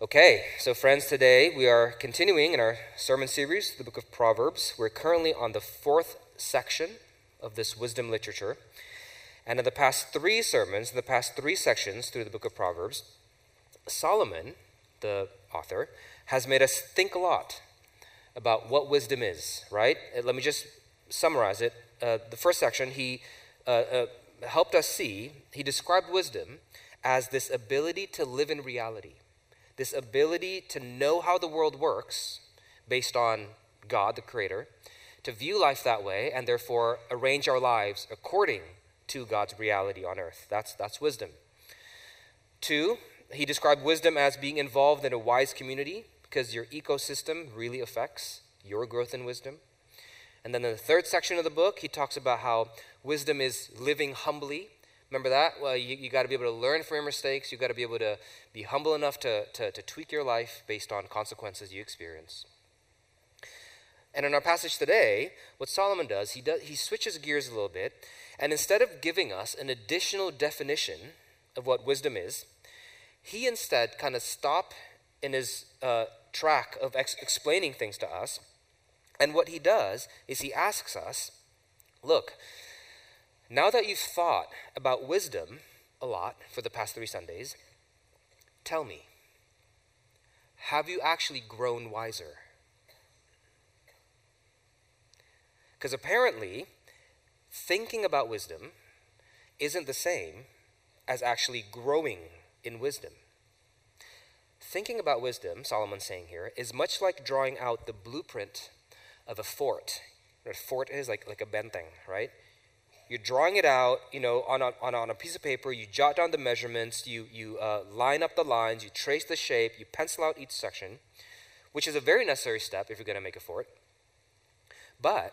Okay, so friends, today we are continuing in our sermon series, the book of Proverbs. We're currently on the fourth section of this wisdom literature. And in the past three sermons, in the past three sections through the book of Proverbs, Solomon, the author, has made us think a lot about what wisdom is, right? Uh, let me just summarize it. Uh, the first section, he uh, uh, helped us see, he described wisdom as this ability to live in reality this ability to know how the world works based on God, the Creator, to view life that way, and therefore arrange our lives according to God's reality on earth. That's, that's wisdom. Two, he described wisdom as being involved in a wise community because your ecosystem really affects your growth in wisdom. And then in the third section of the book, he talks about how wisdom is living humbly Remember that? Well, you, you got to be able to learn from your mistakes. you got to be able to be humble enough to, to, to tweak your life based on consequences you experience. And in our passage today, what Solomon does, he, does, he switches gears a little bit, and instead of giving us an additional definition of what wisdom is, he instead kind of stop in his uh, track of ex- explaining things to us. And what he does is he asks us, look, now that you've thought about wisdom a lot for the past three Sundays, tell me, have you actually grown wiser? Because apparently, thinking about wisdom isn't the same as actually growing in wisdom. Thinking about wisdom, Solomon's saying here, is much like drawing out the blueprint of a fort. What a fort is like, like a benteng, right? You're drawing it out, you know, on a, on on a piece of paper. You jot down the measurements. You, you uh, line up the lines. You trace the shape. You pencil out each section, which is a very necessary step if you're going to make a fort. But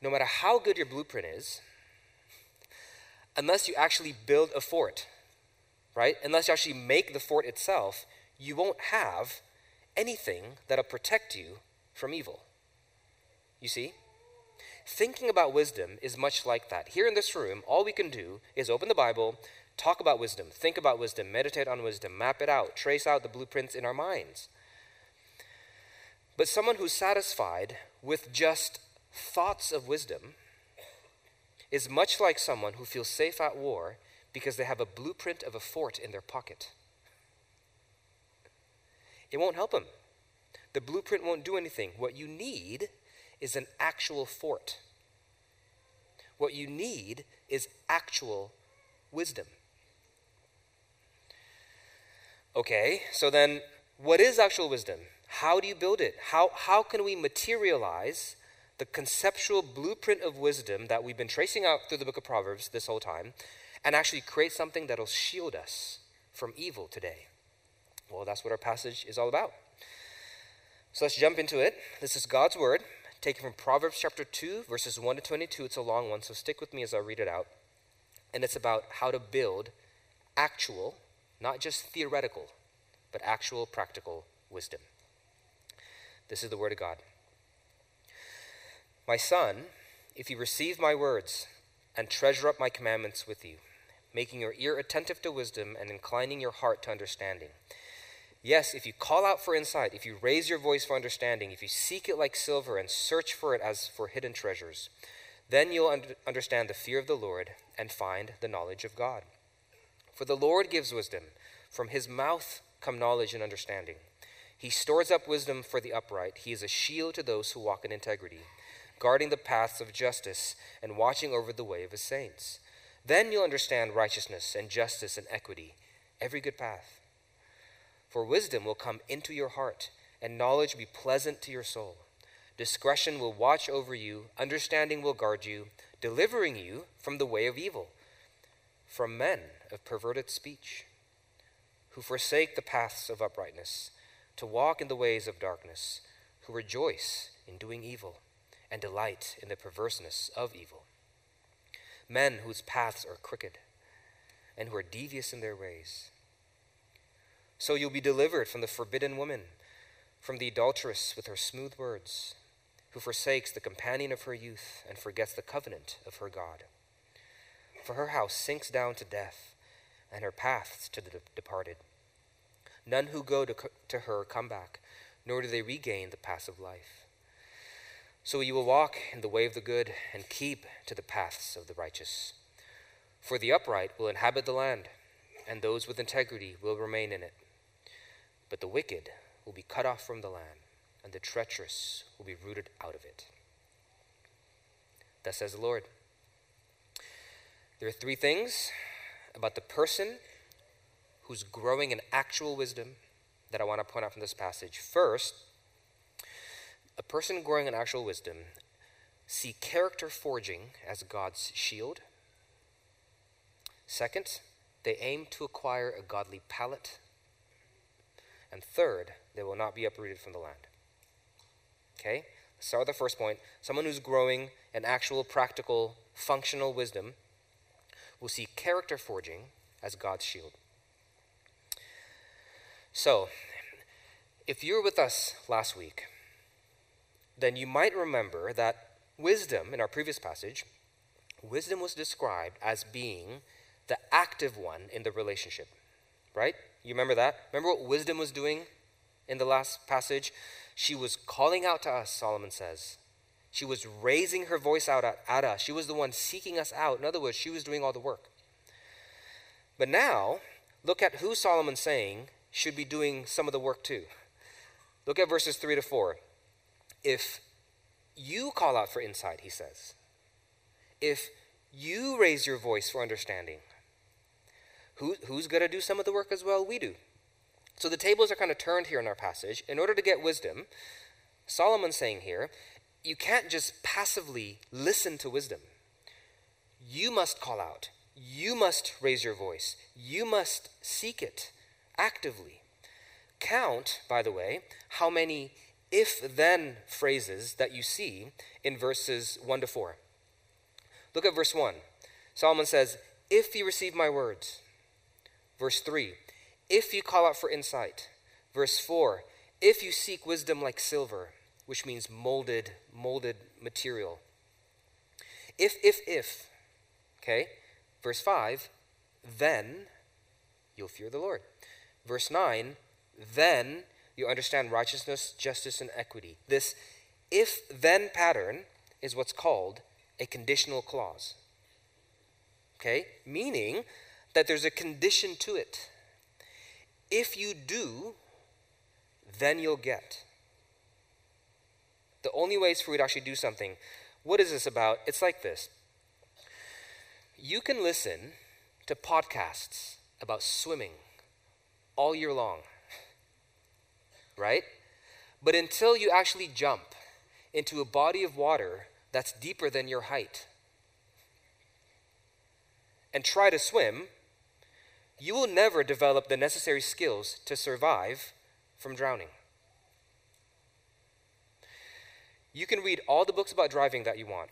no matter how good your blueprint is, unless you actually build a fort, right? Unless you actually make the fort itself, you won't have anything that'll protect you from evil. You see? Thinking about wisdom is much like that. Here in this room, all we can do is open the Bible, talk about wisdom, think about wisdom, meditate on wisdom, map it out, trace out the blueprints in our minds. But someone who's satisfied with just thoughts of wisdom is much like someone who feels safe at war because they have a blueprint of a fort in their pocket. It won't help them. The blueprint won't do anything. What you need is an actual fort. What you need is actual wisdom. Okay, so then what is actual wisdom? How do you build it? How, how can we materialize the conceptual blueprint of wisdom that we've been tracing out through the book of Proverbs this whole time and actually create something that'll shield us from evil today? Well, that's what our passage is all about. So let's jump into it. This is God's word taken from Proverbs chapter 2, verses 1 to 22. It's a long one, so stick with me as I read it out. And it's about how to build actual, not just theoretical, but actual practical wisdom. This is the word of God. My son, if you receive my words and treasure up my commandments with you, making your ear attentive to wisdom and inclining your heart to understanding, Yes, if you call out for insight, if you raise your voice for understanding, if you seek it like silver and search for it as for hidden treasures, then you'll un- understand the fear of the Lord and find the knowledge of God. For the Lord gives wisdom, from his mouth come knowledge and understanding. He stores up wisdom for the upright, he is a shield to those who walk in integrity, guarding the paths of justice and watching over the way of his saints. Then you'll understand righteousness and justice and equity, every good path. For wisdom will come into your heart, and knowledge be pleasant to your soul. Discretion will watch over you, understanding will guard you, delivering you from the way of evil, from men of perverted speech, who forsake the paths of uprightness, to walk in the ways of darkness, who rejoice in doing evil, and delight in the perverseness of evil. Men whose paths are crooked, and who are devious in their ways so you'll be delivered from the forbidden woman, from the adulteress with her smooth words, who forsakes the companion of her youth and forgets the covenant of her God. For her house sinks down to death, and her paths to the departed. None who go to, to her come back, nor do they regain the passive life. So you will walk in the way of the good and keep to the paths of the righteous. For the upright will inhabit the land, and those with integrity will remain in it. But the wicked will be cut off from the land, and the treacherous will be rooted out of it. Thus says the Lord. There are three things about the person who's growing in actual wisdom that I want to point out from this passage. First, a person growing in actual wisdom see character forging as God's shield. Second, they aim to acquire a godly palate. And third, they will not be uprooted from the land. Okay? Start with the first point. Someone who's growing an actual, practical, functional wisdom will see character forging as God's shield. So, if you were with us last week, then you might remember that wisdom, in our previous passage, wisdom was described as being the active one in the relationship. Right? You remember that? Remember what wisdom was doing in the last passage? She was calling out to us, Solomon says. She was raising her voice out at, at us. She was the one seeking us out. In other words, she was doing all the work. But now, look at who Solomon's saying should be doing some of the work too. Look at verses 3 to 4. If you call out for insight, he says, if you raise your voice for understanding, who, who's going to do some of the work as well? We do. So the tables are kind of turned here in our passage. In order to get wisdom, Solomon's saying here, you can't just passively listen to wisdom. You must call out. You must raise your voice. You must seek it actively. Count, by the way, how many if then phrases that you see in verses 1 to 4. Look at verse 1. Solomon says, If you receive my words. Verse 3, If you call out for insight. Verse 4, If you seek wisdom like silver, which means molded, molded material. If, if, if. Okay? Verse 5, Then you'll fear the Lord. Verse 9, Then you understand righteousness, justice, and equity. This if then pattern is what's called a conditional clause. Okay? Meaning that there's a condition to it. If you do, then you'll get. The only ways for you to actually do something. What is this about? It's like this. You can listen to podcasts about swimming all year long right? But until you actually jump into a body of water that's deeper than your height and try to swim, you will never develop the necessary skills to survive from drowning. You can read all the books about driving that you want,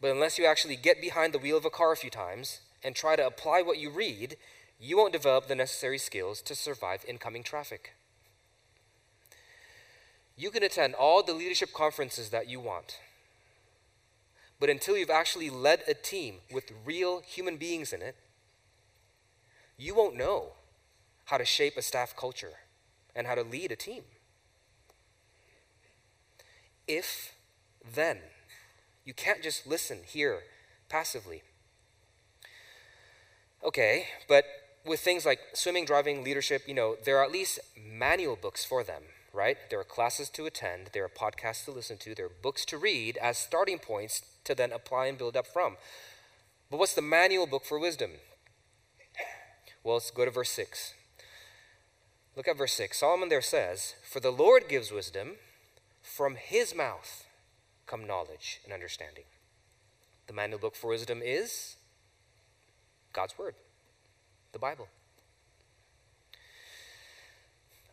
but unless you actually get behind the wheel of a car a few times and try to apply what you read, you won't develop the necessary skills to survive incoming traffic. You can attend all the leadership conferences that you want. But until you've actually led a team with real human beings in it, you won't know how to shape a staff culture and how to lead a team. If then, you can't just listen here passively. Okay, but with things like swimming, driving, leadership, you know, there are at least manual books for them right? There are classes to attend, there are podcasts to listen to, there are books to read as starting points to then apply and build up from. But what's the manual book for wisdom? Well, let's go to verse 6. Look at verse 6. Solomon there says, For the Lord gives wisdom, from his mouth come knowledge and understanding. The manual book for wisdom is God's Word, the Bible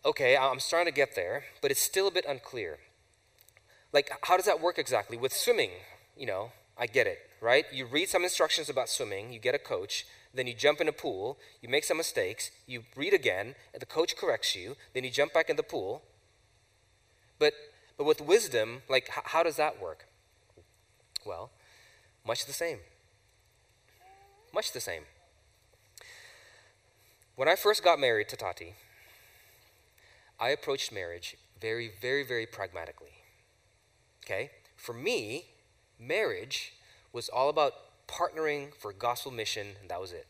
okay, I'm starting to get there, but it's still a bit unclear. Like, how does that work exactly? With swimming, you know, I get it, right? You read some instructions about swimming, you get a coach, then you jump in a pool, you make some mistakes, you read again, and the coach corrects you, then you jump back in the pool. But, but with wisdom, like, h- how does that work? Well, much the same. Much the same. When I first got married to Tati, I approached marriage very, very, very pragmatically. Okay? For me, marriage was all about partnering for gospel mission, and that was it.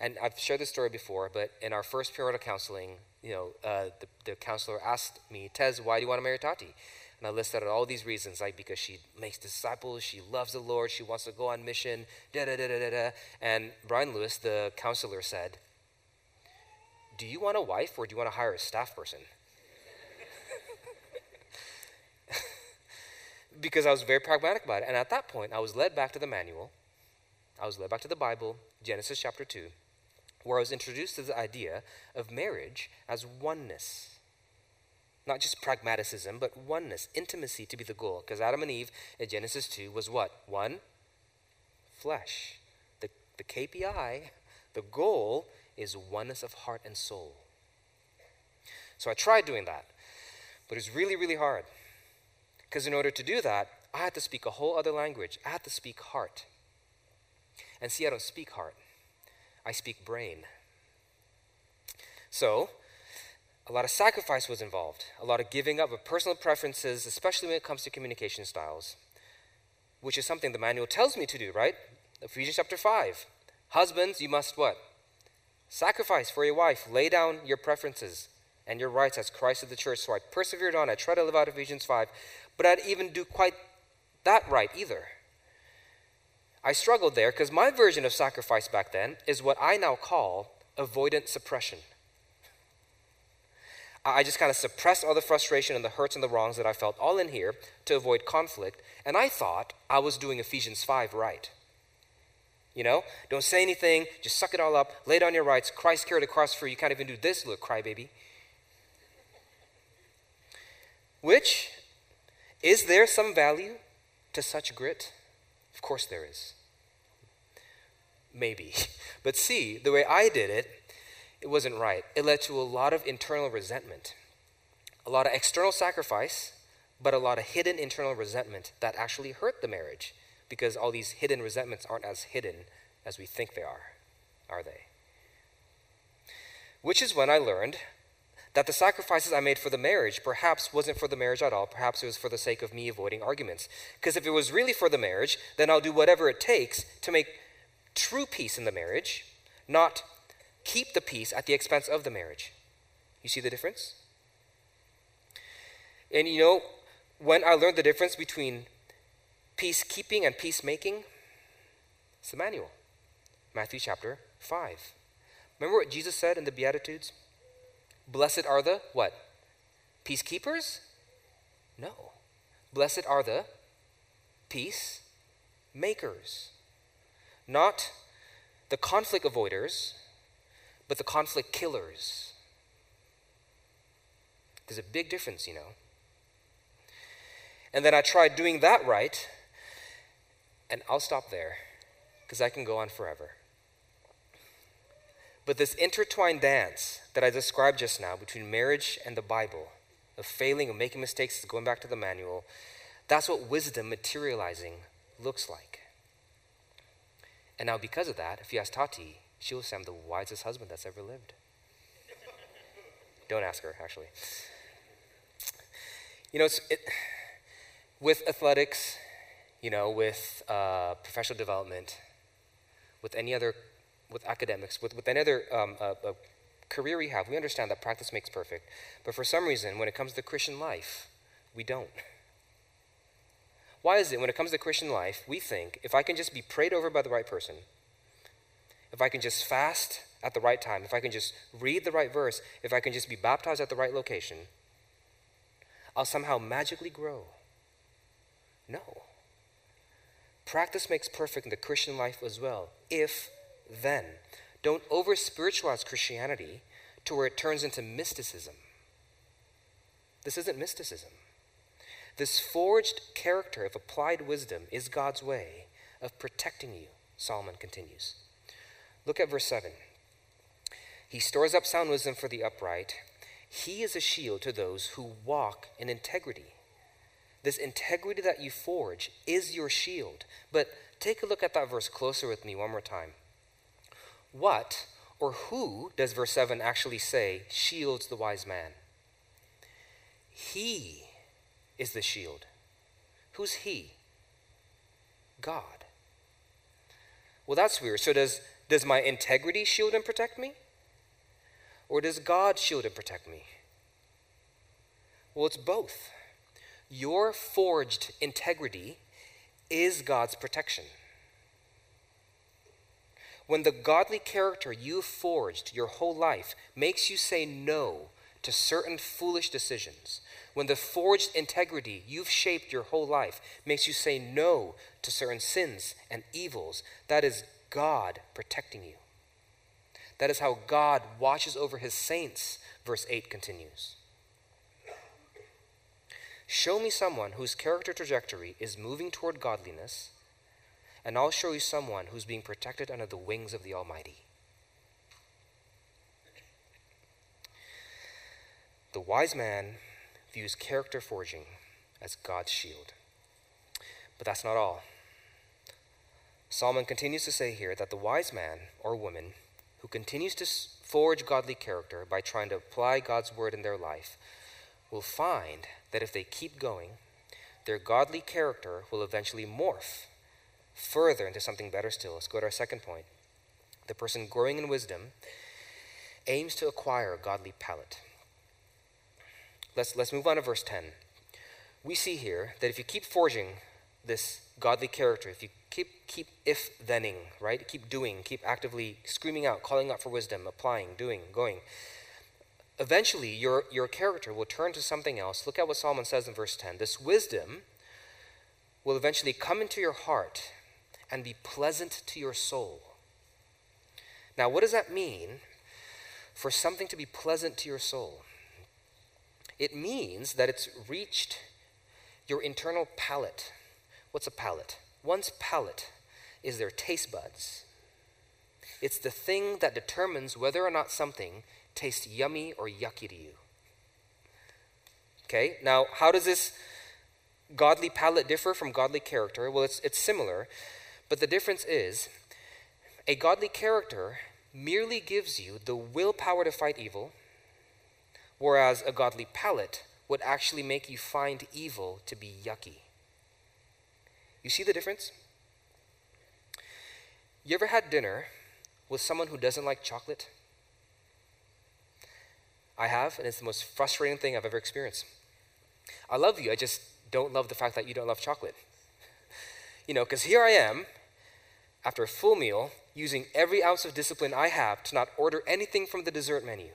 And I've shared this story before, but in our first premarital counseling, you know, uh, the, the counselor asked me, Tez, why do you want to marry Tati? And I listed out all these reasons, like because she makes disciples, she loves the Lord, she wants to go on mission, da da da da da da. And Brian Lewis, the counselor, said, Do you want a wife or do you want to hire a staff person? Because I was very pragmatic about it. And at that point, I was led back to the manual, I was led back to the Bible, Genesis chapter 2 where I was introduced to the idea of marriage as oneness. Not just pragmaticism, but oneness, intimacy to be the goal. Because Adam and Eve in Genesis 2 was what? One flesh. The, the KPI, the goal is oneness of heart and soul. So I tried doing that, but it's really, really hard. Because in order to do that, I had to speak a whole other language. I had to speak heart. And see, I don't speak heart. I speak brain. So, a lot of sacrifice was involved, a lot of giving up of personal preferences, especially when it comes to communication styles, which is something the manual tells me to do, right? Ephesians chapter 5. Husbands, you must what? Sacrifice for your wife, lay down your preferences and your rights as Christ of the church. So I persevered on, I tried to live out Ephesians 5, but I didn't even do quite that right either. I struggled there because my version of sacrifice back then is what I now call avoidant suppression. I just kind of suppressed all the frustration and the hurts and the wrongs that I felt all in here to avoid conflict, and I thought I was doing Ephesians 5 right. You know, don't say anything, just suck it all up, lay down your rights. Christ carried a cross for you. You can't even do this, little crybaby. Which, is there some value to such grit? Of course there is. Maybe. But see, the way I did it, it wasn't right. It led to a lot of internal resentment, a lot of external sacrifice, but a lot of hidden internal resentment that actually hurt the marriage because all these hidden resentments aren't as hidden as we think they are, are they? Which is when I learned that the sacrifices I made for the marriage perhaps wasn't for the marriage at all. Perhaps it was for the sake of me avoiding arguments. Because if it was really for the marriage, then I'll do whatever it takes to make true peace in the marriage, not keep the peace at the expense of the marriage. You see the difference? And you know, when I learned the difference between peacekeeping and peacemaking, it's the manual. Matthew chapter 5. Remember what Jesus said in the Beatitudes? Blessed are the what? Peacekeepers? No. Blessed are the peace makers. Not the conflict avoiders, but the conflict killers. There's a big difference, you know. And then I tried doing that right, and I'll stop there because I can go on forever. But this intertwined dance that I described just now between marriage and the Bible, of failing, of making mistakes, going back to the manual, that's what wisdom materializing looks like. And now, because of that, if you ask Tati, she will say I'm the wisest husband that's ever lived. Don't ask her, actually. You know, it, with athletics, you know, with uh, professional development, with any other, with academics, with, with any other um, career we have, we understand that practice makes perfect. But for some reason, when it comes to Christian life, we don't. Why is it when it comes to Christian life, we think if I can just be prayed over by the right person, if I can just fast at the right time, if I can just read the right verse, if I can just be baptized at the right location, I'll somehow magically grow? No. Practice makes perfect in the Christian life as well. If then. Don't over spiritualize Christianity to where it turns into mysticism. This isn't mysticism. This forged character of applied wisdom is God's way of protecting you, Solomon continues. Look at verse 7. He stores up sound wisdom for the upright. He is a shield to those who walk in integrity. This integrity that you forge is your shield. But take a look at that verse closer with me one more time. What or who does verse 7 actually say shields the wise man? He is the shield. Who's he? God. Well, that's weird. So, does, does my integrity shield and protect me? Or does God shield and protect me? Well, it's both. Your forged integrity is God's protection. When the godly character you've forged your whole life makes you say no to certain foolish decisions, when the forged integrity you've shaped your whole life makes you say no to certain sins and evils, that is God protecting you. That is how God watches over his saints, verse 8 continues. Show me someone whose character trajectory is moving toward godliness, and I'll show you someone who's being protected under the wings of the Almighty. The wise man views character forging as God's shield. But that's not all. Solomon continues to say here that the wise man or woman who continues to forge godly character by trying to apply God's word in their life will find that if they keep going, their godly character will eventually morph further into something better still. Let's go to our second point. The person growing in wisdom aims to acquire a godly palate. Let's, let's move on to verse 10. We see here that if you keep forging this godly character, if you keep, keep if thenning, right? Keep doing, keep actively screaming out, calling out for wisdom, applying, doing, going. Eventually, your, your character will turn to something else. Look at what Solomon says in verse 10. This wisdom will eventually come into your heart and be pleasant to your soul. Now, what does that mean for something to be pleasant to your soul? It means that it's reached your internal palate. What's a palate? One's palate is their taste buds. It's the thing that determines whether or not something tastes yummy or yucky to you. Okay, now how does this godly palate differ from godly character? Well, it's, it's similar, but the difference is a godly character merely gives you the willpower to fight evil whereas a godly palate would actually make you find evil to be yucky. You see the difference? You ever had dinner with someone who doesn't like chocolate? I have, and it's the most frustrating thing I've ever experienced. I love you, I just don't love the fact that you don't love chocolate. You know, because here I am, after a full meal, using every ounce of discipline I have to not order anything from the dessert menu.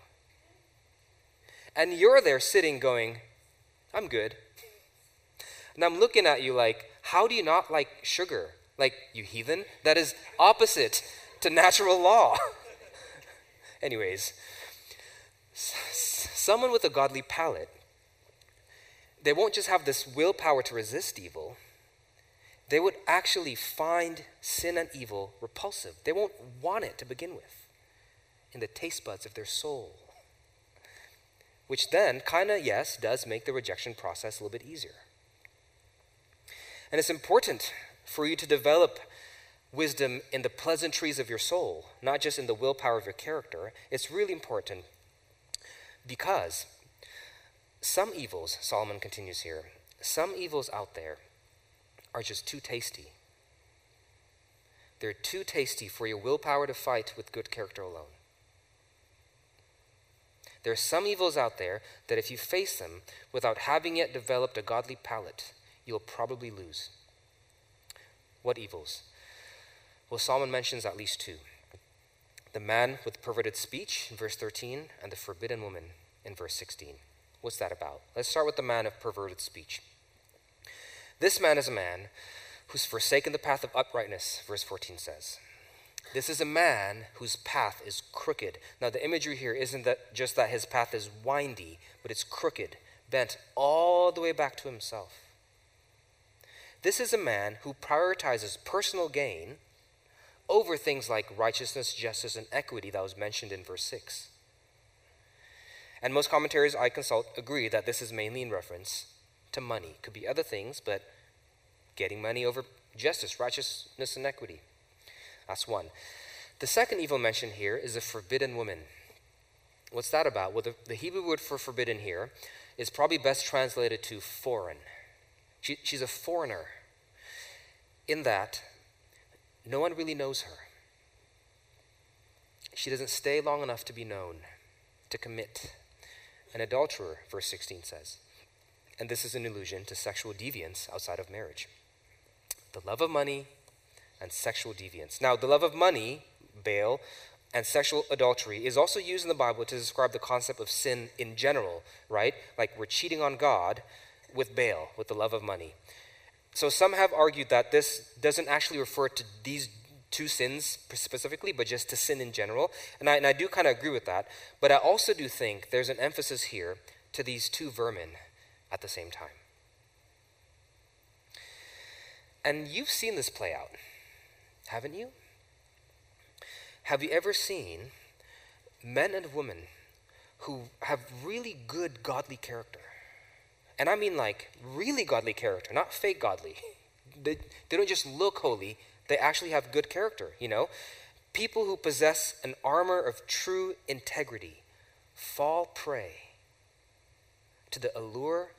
And you're there sitting going, I'm good. And I'm looking at you like, how do you not like sugar? Like, you heathen? That is opposite to natural law. Anyways, someone with a godly palate, they won't just have this willpower to resist evil, they would actually find sin and evil repulsive. They won't want it to begin with in the taste buds of their soul which then kind of, yes, does make the rejection process a little bit easier. And it's important for you to develop wisdom in the pleasantries of your soul, not just in the willpower of your character. It's really important because some evils, Solomon continues here, some evils out there are just too tasty. They're too tasty for your willpower to fight with good character alone. There are some evils out there that if you face them without having yet developed a godly palate, you'll probably lose. What evils? Well, Solomon mentions at least two the man with perverted speech in verse 13, and the forbidden woman in verse 16. What's that about? Let's start with the man of perverted speech. This man is a man who's forsaken the path of uprightness, verse 14 says. This is a man whose path is crooked. Now, the imagery here isn't that just that his path is windy, but it's crooked, bent all the way back to himself. This is a man who prioritizes personal gain over things like righteousness, justice, and equity that was mentioned in verse 6. And most commentaries I consult agree that this is mainly in reference to money. Could be other things, but getting money over justice, righteousness, and equity. That's one. The second evil mentioned here is a forbidden woman. What's that about? Well, the, the Hebrew word for forbidden here is probably best translated to foreign. She, she's a foreigner in that no one really knows her. She doesn't stay long enough to be known, to commit. An adulterer, verse 16 says. And this is an allusion to sexual deviance outside of marriage. The love of money and sexual deviance. Now, the love of money, Baal, and sexual adultery is also used in the Bible to describe the concept of sin in general, right? Like we're cheating on God with Baal, with the love of money. So some have argued that this doesn't actually refer to these two sins specifically, but just to sin in general. And I, and I do kind of agree with that. But I also do think there's an emphasis here to these two vermin at the same time. And you've seen this play out, haven't you? Have you ever seen men and women who have really good godly character? And I mean like really godly character, not fake godly. They, they don't just look holy, they actually have good character, you know? People who possess an armor of true integrity fall prey to the allure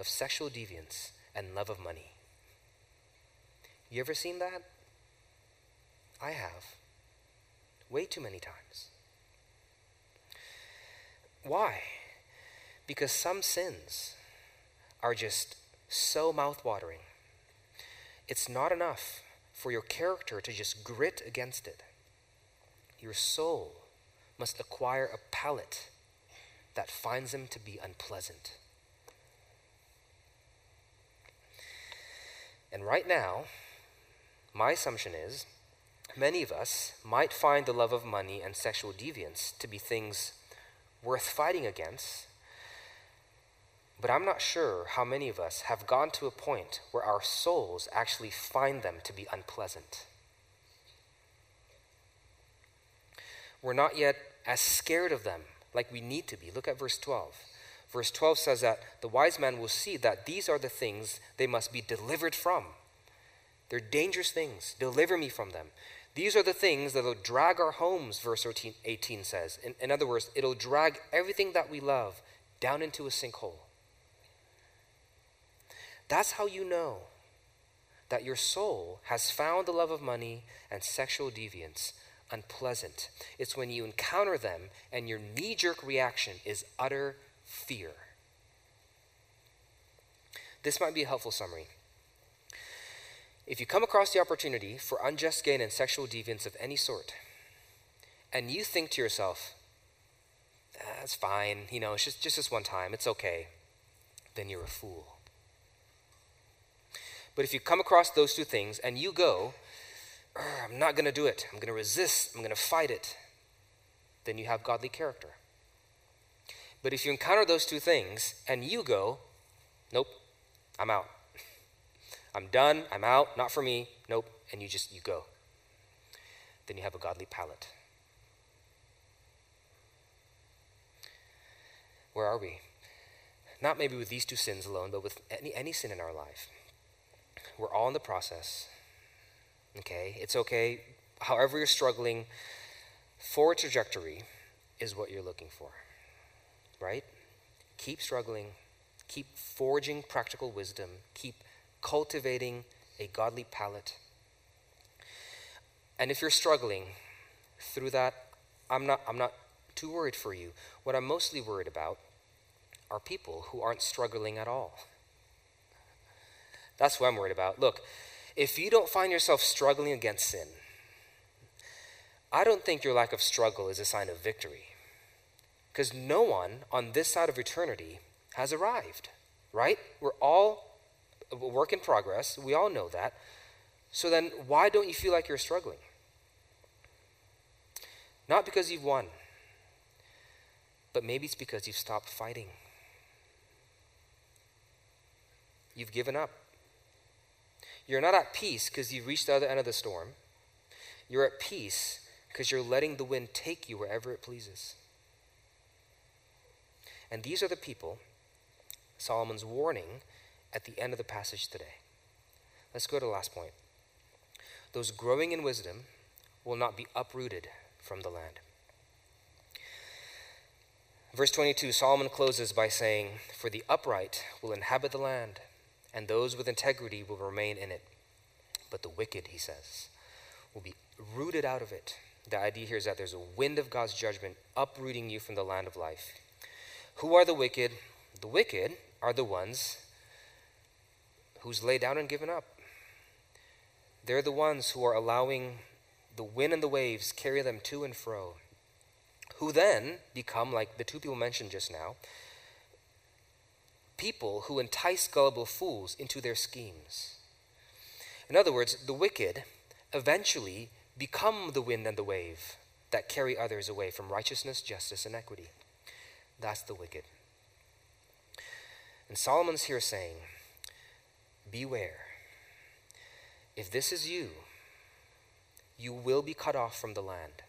of sexual deviance and love of money. You ever seen that? I have. Way too many times. Why? Because some sins are just so mouth-watering. It's not enough for your character to just grit against it. Your soul must acquire a palate that finds them to be unpleasant. And right now, my assumption is many of us might find the love of money and sexual deviance to be things worth fighting against but I'm not sure how many of us have gone to a point where our souls actually find them to be unpleasant. We're not yet as scared of them like we need to be. Look at verse 12. Verse 12 says that the wise man will see that these are the things they must be delivered from. They're dangerous things. Deliver me from them. These are the things that will drag our homes, verse 18 says. In, in other words, it'll drag everything that we love down into a sinkhole. That's how you know that your soul has found the love of money and sexual deviance unpleasant. It's when you encounter them and your knee jerk reaction is utter fear. This might be a helpful summary. If you come across the opportunity for unjust gain and sexual deviance of any sort, and you think to yourself, that's fine, you know, it's just, just this one time, it's okay, then you're a fool. But if you come across those two things and you go, I'm not going to do it, I'm going to resist, I'm going to fight it, then you have godly character. But if you encounter those two things and you go, nope, I'm out. I'm done, I'm out, not for me, nope, and you just you go. Then you have a godly palate. Where are we? Not maybe with these two sins alone, but with any, any sin in our life. We're all in the process. Okay? It's okay. However, you're struggling, forward trajectory is what you're looking for. Right? Keep struggling. Keep forging practical wisdom. Keep cultivating a godly palate. And if you're struggling through that, I'm not, I'm not too worried for you. What I'm mostly worried about are people who aren't struggling at all. That's what I'm worried about. Look, if you don't find yourself struggling against sin, I don't think your lack of struggle is a sign of victory. Because no one on this side of eternity has arrived, right? We're all a work in progress. We all know that. So then, why don't you feel like you're struggling? Not because you've won, but maybe it's because you've stopped fighting. You've given up. You're not at peace because you've reached the other end of the storm. You're at peace because you're letting the wind take you wherever it pleases. And these are the people Solomon's warning at the end of the passage today. Let's go to the last point. Those growing in wisdom will not be uprooted from the land. Verse 22, Solomon closes by saying, For the upright will inhabit the land, and those with integrity will remain in it. But the wicked, he says, will be rooted out of it. The idea here is that there's a wind of God's judgment uprooting you from the land of life. Who are the wicked? The wicked are the ones who's laid down and given up. They're the ones who are allowing the wind and the waves carry them to and fro who then become, like the two people mentioned just now, people who entice gullible fools into their schemes. In other words, the wicked eventually become the wind and the wave that carry others away from righteousness, justice, and equity. That's the wicked. And Solomon's here saying, Beware. If this is you, you will be cut off from the land.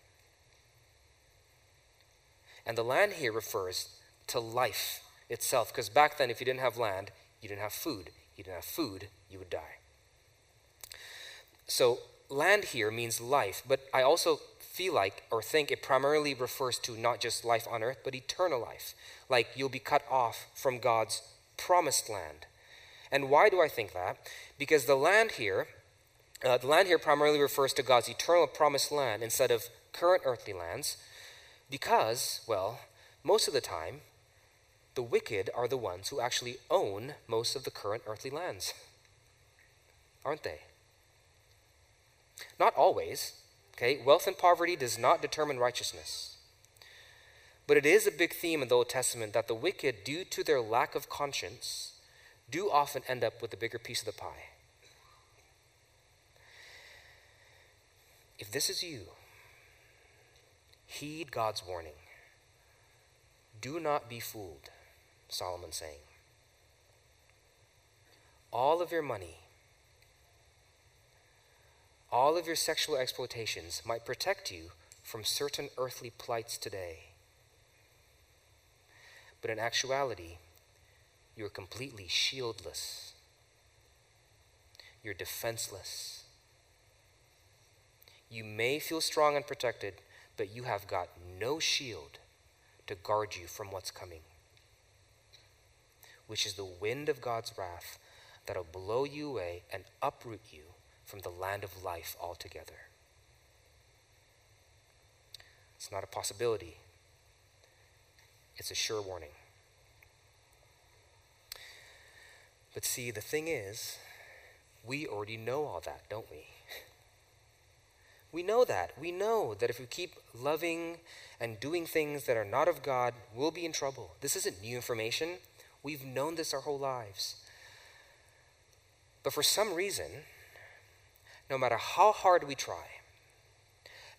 And the land here refers to life itself, because back then, if you didn't have land, you didn't have food. You didn't have food, you would die. So, land here means life, but I also feel like or think it primarily refers to not just life on earth, but eternal life. Like you'll be cut off from God's promised land. And why do I think that? Because the land here, uh, the land here primarily refers to God's eternal promised land instead of current earthly lands. Because, well, most of the time, the wicked are the ones who actually own most of the current earthly lands. Aren't they? Not always. Okay, wealth and poverty does not determine righteousness. But it is a big theme in the Old Testament that the wicked, due to their lack of conscience, do often end up with a bigger piece of the pie. If this is you, Heed God's warning. Do not be fooled, Solomon saying. All of your money, all of your sexual exploitations might protect you from certain earthly plights today. But in actuality, you're completely shieldless. You're defenseless. You may feel strong and protected but you have got no shield to guard you from what's coming, which is the wind of God's wrath that'll blow you away and uproot you from the land of life altogether. It's not a possibility, it's a sure warning. But see, the thing is, we already know all that, don't we? We know that. We know that if we keep loving and doing things that are not of God, we'll be in trouble. This isn't new information. We've known this our whole lives. But for some reason, no matter how hard we try,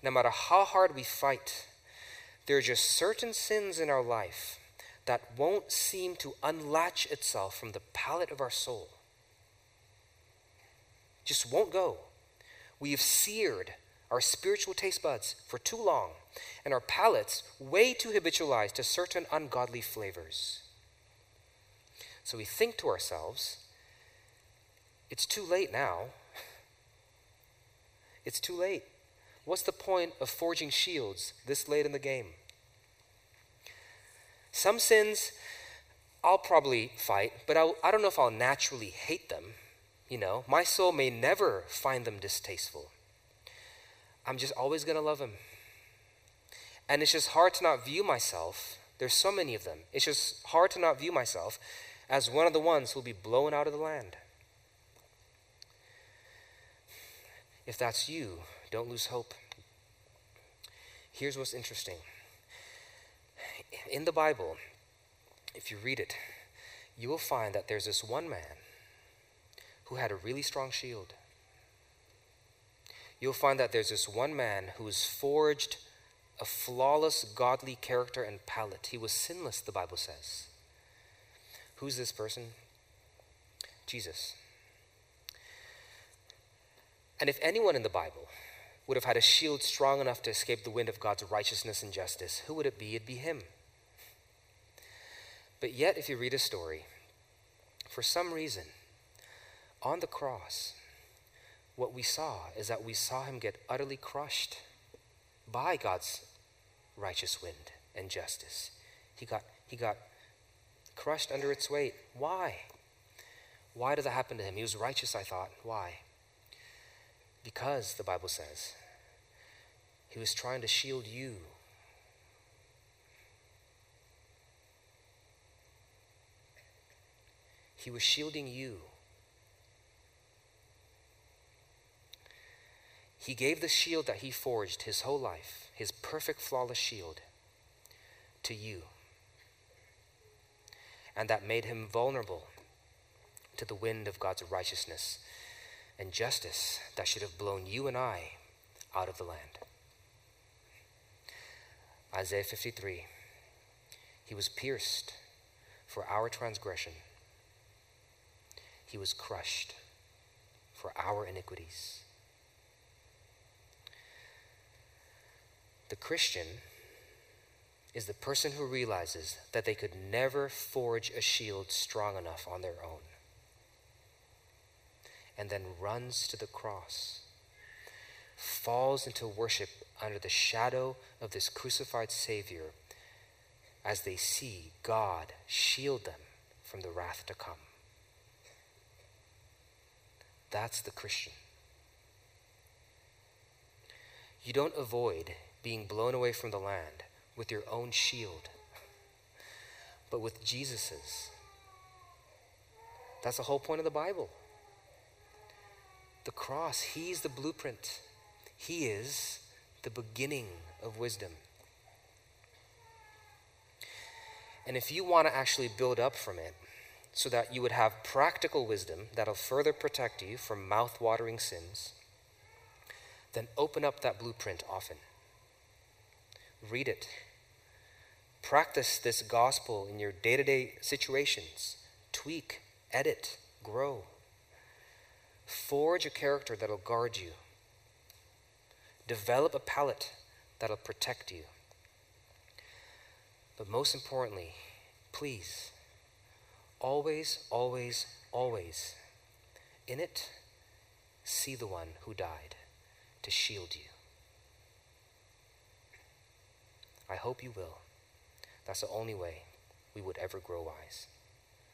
no matter how hard we fight, there are just certain sins in our life that won't seem to unlatch itself from the palate of our soul. Just won't go. We have seared our spiritual taste buds for too long, and our palates way too habitualized to certain ungodly flavors. So we think to ourselves, it's too late now. It's too late. What's the point of forging shields this late in the game? Some sins I'll probably fight, but I do not know if I'll naturally hate them. You know, my soul may never find them distasteful. I'm just always going to love him. And it's just hard to not view myself. There's so many of them. It's just hard to not view myself as one of the ones who will be blown out of the land. If that's you, don't lose hope. Here's what's interesting. In the Bible, if you read it, you will find that there's this one man who had a really strong shield you'll find that there's this one man who forged a flawless godly character and palate. He was sinless, the Bible says. Who's this person? Jesus. And if anyone in the Bible would have had a shield strong enough to escape the wind of God's righteousness and justice, who would it be? It'd be him. But yet, if you read his story, for some reason, on the cross, what we saw is that we saw him get utterly crushed by God's righteous wind and justice. He got, he got crushed under its weight. Why? Why did that happen to him? He was righteous, I thought. Why? Because, the Bible says, he was trying to shield you. He was shielding you. He gave the shield that he forged his whole life, his perfect, flawless shield, to you. And that made him vulnerable to the wind of God's righteousness and justice that should have blown you and I out of the land. Isaiah 53 He was pierced for our transgression, He was crushed for our iniquities. The Christian is the person who realizes that they could never forge a shield strong enough on their own and then runs to the cross, falls into worship under the shadow of this crucified Savior as they see God shield them from the wrath to come. That's the Christian. You don't avoid being blown away from the land with your own shield, but with Jesus's. That's the whole point of the Bible. The cross, He's the blueprint. He is the beginning of wisdom. And if you want to actually build up from it, so that you would have practical wisdom that'll further protect you from mouth watering sins, then open up that blueprint often. Read it. Practice this gospel in your day to day situations. Tweak, edit, grow. Forge a character that'll guard you. Develop a palate that'll protect you. But most importantly, please, always, always, always, in it, see the one who died to shield you. I hope you will. That's the only way we would ever grow wise.